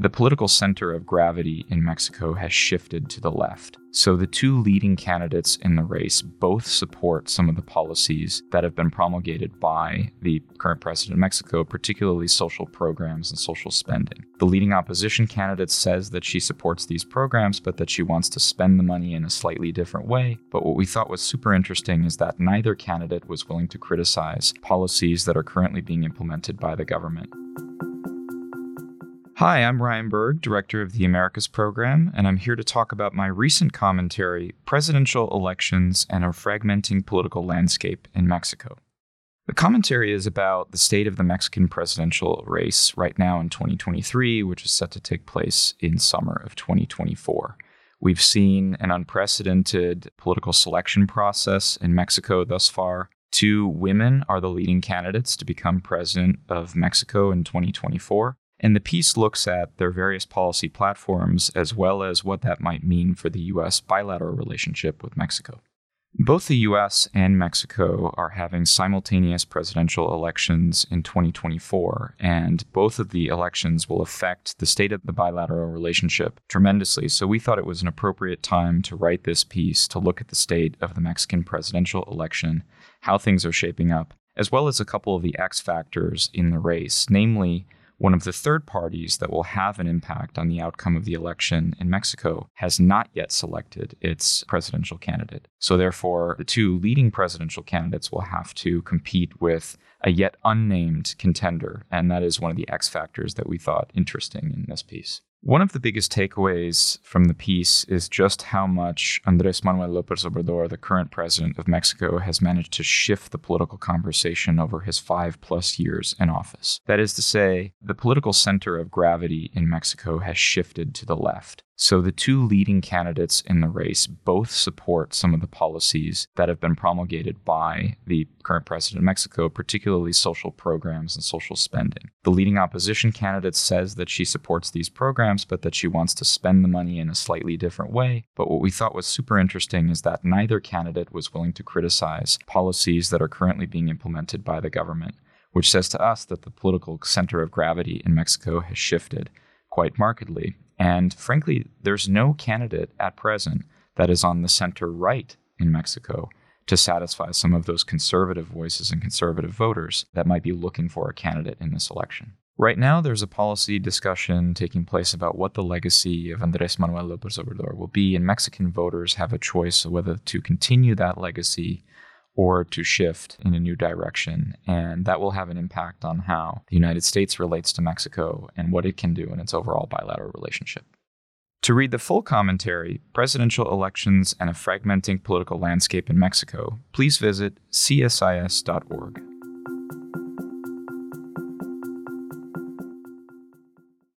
The political center of gravity in Mexico has shifted to the left. So the two leading candidates in the race both support some of the policies that have been promulgated by the current president of Mexico, particularly social programs and social spending. The leading opposition candidate says that she supports these programs, but that she wants to spend the money in a slightly different way. But what we thought was super interesting is that neither candidate was willing to criticize policies that are currently being implemented by the government. Hi, I'm Ryan Berg, Director of the Americas Program, and I'm here to talk about my recent commentary Presidential Elections and a Fragmenting Political Landscape in Mexico. The commentary is about the state of the Mexican presidential race right now in 2023, which is set to take place in summer of 2024. We've seen an unprecedented political selection process in Mexico thus far. Two women are the leading candidates to become president of Mexico in 2024. And the piece looks at their various policy platforms as well as what that might mean for the U.S. bilateral relationship with Mexico. Both the US and Mexico are having simultaneous presidential elections in 2024, and both of the elections will affect the state of the bilateral relationship tremendously. So we thought it was an appropriate time to write this piece to look at the state of the Mexican presidential election, how things are shaping up, as well as a couple of the X factors in the race, namely one of the third parties that will have an impact on the outcome of the election in Mexico has not yet selected its presidential candidate. So, therefore, the two leading presidential candidates will have to compete with a yet unnamed contender. And that is one of the X factors that we thought interesting in this piece. One of the biggest takeaways from the piece is just how much Andres Manuel Lopez Obrador, the current president of Mexico, has managed to shift the political conversation over his five plus years in office. That is to say, the political center of gravity in Mexico has shifted to the left. So the two leading candidates in the race both support some of the policies that have been promulgated by the current president of Mexico, particularly social programs and social spending. The leading opposition candidate says that she supports these programs, but that she wants to spend the money in a slightly different way. But what we thought was super interesting is that neither candidate was willing to criticize policies that are currently being implemented by the government, which says to us that the political center of gravity in Mexico has shifted quite markedly and frankly, there's no candidate at present that is on the center right in Mexico to satisfy some of those conservative voices and conservative voters that might be looking for a candidate in this election. Right now, there's a policy discussion taking place about what the legacy of Andres Manuel López Obrador will be, and Mexican voters have a choice whether to continue that legacy or to shift in a new direction. And that will have an impact on how the United States relates to Mexico and what it can do in its overall bilateral relationship. To read the full commentary, Presidential Elections and a Fragmenting Political Landscape in Mexico, please visit csis.org.